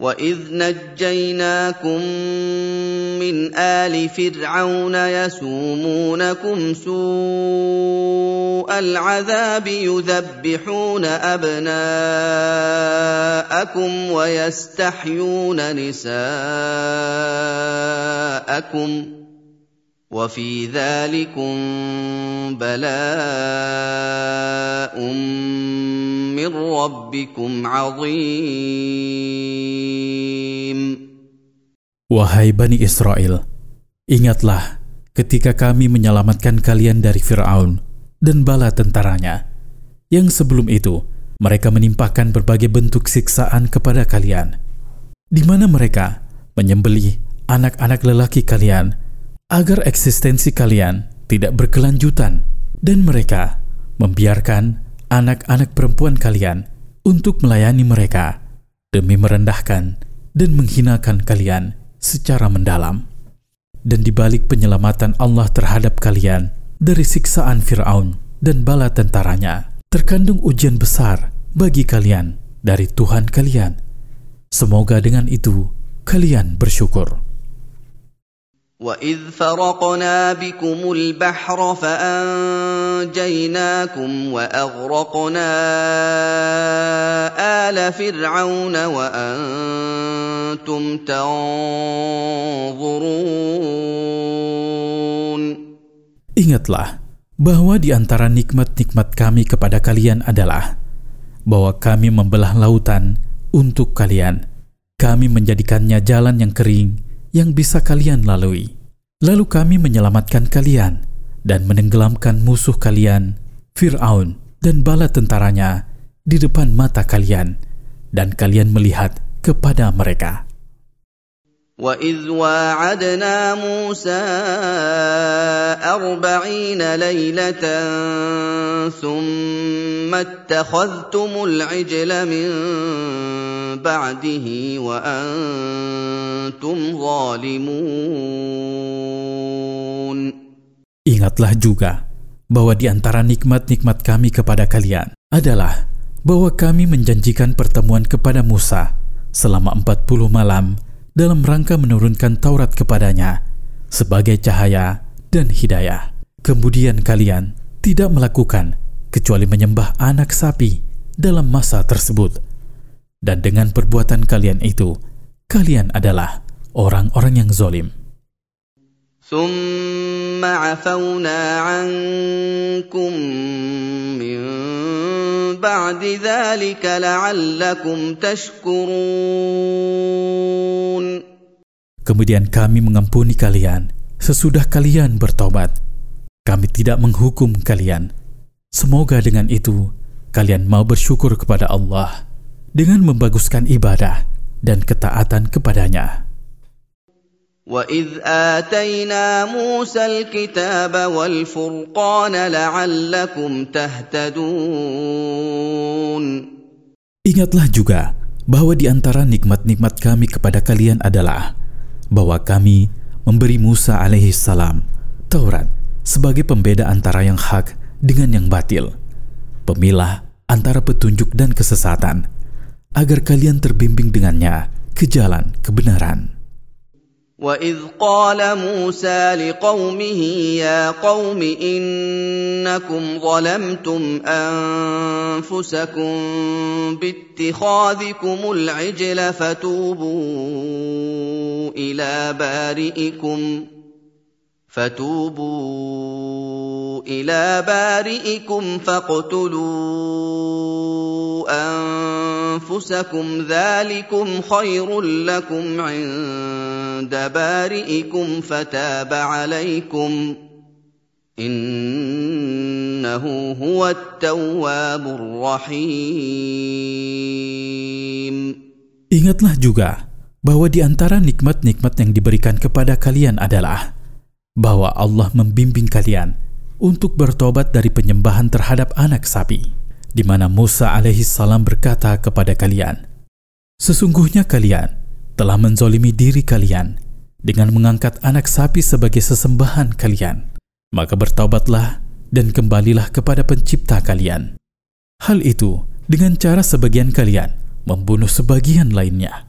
واذ نجيناكم من ال فرعون يسومونكم سوء العذاب يذبحون ابناءكم ويستحيون نساءكم وفي ذلكم بلاء من ربكم عظيم Wahai Bani Israel, ingatlah ketika kami menyelamatkan kalian dari Fir'aun dan bala tentaranya, yang sebelum itu mereka menimpakan berbagai bentuk siksaan kepada kalian, di mana mereka menyembelih anak-anak lelaki kalian agar eksistensi kalian tidak berkelanjutan dan mereka membiarkan anak-anak perempuan kalian untuk melayani mereka demi merendahkan dan menghinakan kalian secara mendalam. Dan di balik penyelamatan Allah terhadap kalian dari siksaan Firaun dan bala tentaranya, terkandung ujian besar bagi kalian dari Tuhan kalian. Semoga dengan itu kalian bersyukur. واذ فرقنا بكم البحر فانجيناكم واغرقنا ال فرعون وانتم تنظرون Ingatlah bahwa di antara nikmat-nikmat kami kepada kalian adalah bahwa kami membelah lautan untuk kalian. Kami menjadikannya jalan yang kering yang bisa kalian lalui. Lalu kami menyelamatkan kalian dan menenggelamkan musuh kalian, Fir'aun dan bala tentaranya di depan mata kalian, dan kalian melihat kepada mereka. واذ واعدنا موسى اربعين ليله ثم اتخذتم العجل من بعده وانتم ظالمون. Ingatlah juga bahwa di antara nikmat-nikmat kami kepada kalian adalah bahwa kami menjanjikan pertemuan kepada Musa selama 40 malam dalam rangka menurunkan Taurat kepadanya sebagai cahaya dan hidayah. Kemudian kalian tidak melakukan kecuali menyembah anak sapi dalam masa tersebut. Dan dengan perbuatan kalian itu, kalian adalah orang-orang yang zolim. ثم عفونا عنكم من بعد ذلك لعلكم تشكرون Kemudian kami mengampuni kalian sesudah kalian bertobat. Kami tidak menghukum kalian. Semoga dengan itu kalian mau bersyukur kepada Allah dengan membaguskan ibadah dan ketaatan kepadanya. وإذ آتينا موسى الكتاب والفرقان لعلكم تهتدون Ingatlah juga bahwa di antara nikmat-nikmat kami kepada kalian adalah bahwa kami memberi Musa alaihi salam Taurat sebagai pembeda antara yang hak dengan yang batil, pemilah antara petunjuk dan kesesatan, agar kalian terbimbing dengannya ke jalan kebenaran. وإذ قال موسى لقومه يا قوم إنكم ظلمتم أنفسكم باتخاذكم العجل فتوبوا إلى بارئكم فتوبوا إلى بارئكم فاقتلوا أنفسكم ذلكم خير لكم عند بارئكم فتاب عليكم إنه هو التواب الرحيم Ingatlah juga bahwa di antara nikmat-nikmat yang diberikan kepada kalian adalah bahwa Allah membimbing kalian untuk bertobat dari penyembahan terhadap anak sapi, di mana Musa alaihi salam berkata kepada kalian, Sesungguhnya kalian telah menzolimi diri kalian dengan mengangkat anak sapi sebagai sesembahan kalian. Maka bertaubatlah dan kembalilah kepada pencipta kalian. Hal itu dengan cara sebagian kalian membunuh sebagian lainnya.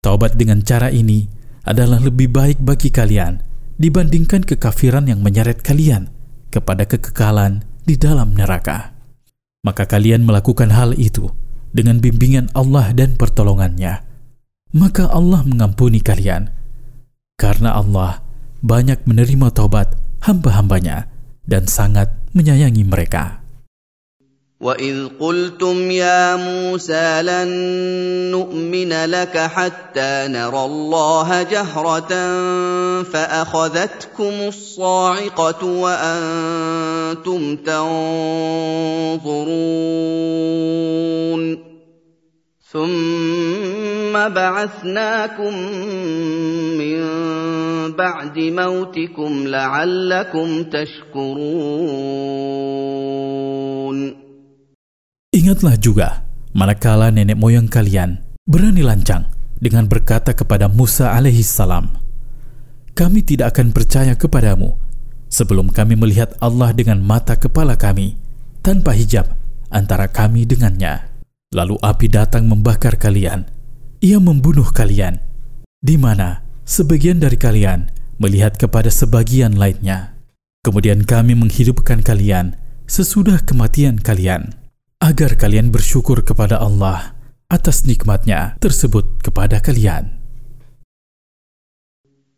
Taubat dengan cara ini adalah lebih baik bagi kalian dibandingkan kekafiran yang menyeret kalian kepada kekekalan di dalam neraka. Maka kalian melakukan hal itu dengan bimbingan Allah dan pertolongannya Maka Allah mengampuni kalian. Karena Allah banyak menerima taubat hamba-hambanya dan sangat menyayangi mereka. وَإِذْ قُلْتُمْ يَا مُوسَىٰ لَن نُّؤْمِنَ لَكَ حَتَّىٰ نَرَى اللَّهَ جَهْرَةً فَأَخَذَتْكُمُ الصَّاعِقَةُ وَأَنتُمْ تَنظُرُونَ ثُمَّ بَعَثْنَاكُم مِّن بَعْدِ مَوْتِكُمْ لَعَلَّكُمْ تَشْكُرُونَ Ingatlah juga, manakala nenek moyang kalian berani lancang dengan berkata kepada Musa alaihissalam, Kami tidak akan percaya kepadamu sebelum kami melihat Allah dengan mata kepala kami, tanpa hijab antara kami dengannya. Lalu api datang membakar kalian. Ia membunuh kalian, di mana sebagian dari kalian melihat kepada sebagian lainnya. Kemudian kami menghidupkan kalian sesudah kematian kalian agar kalian bersyukur kepada Allah atas nikmatnya tersebut kepada kalian.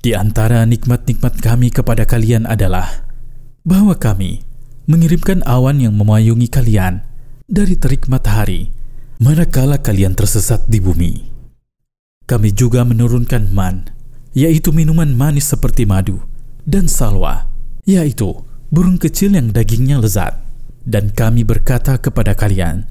Di antara nikmat-nikmat kami kepada kalian adalah bahwa kami mengirimkan awan yang memayungi kalian dari terik matahari manakala kalian tersesat di bumi. Kami juga menurunkan man, yaitu minuman manis seperti madu dan salwa yaitu burung kecil yang dagingnya lezat. Dan kami berkata kepada kalian,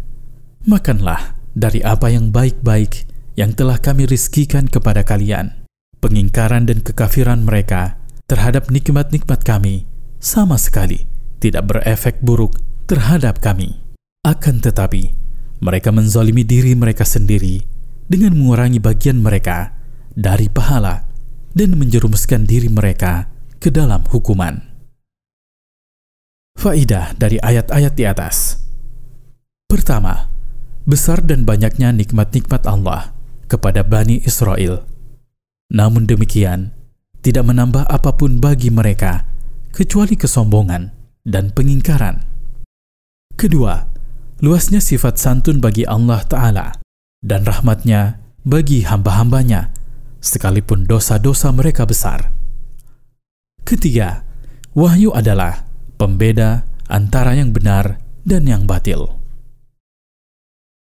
Makanlah dari apa yang baik-baik yang telah kami rizkikan kepada kalian. Pengingkaran dan kekafiran mereka terhadap nikmat-nikmat kami sama sekali tidak berefek buruk terhadap kami. Akan tetapi, mereka menzalimi diri mereka sendiri dengan mengurangi bagian mereka dari pahala dan menjerumuskan diri mereka ke dalam hukuman. Faidah dari ayat-ayat di atas. Pertama, besar dan banyaknya nikmat-nikmat Allah kepada Bani Israel. Namun demikian, tidak menambah apa pun bagi mereka kecuali kesombongan dan pengingkaran. Kedua, luasnya sifat santun bagi Allah Ta'ala dan rahmatnya bagi hamba-hambanya, sekalipun dosa-dosa mereka besar. Ketiga, wahyu adalah pembeda antara yang benar dan yang batil.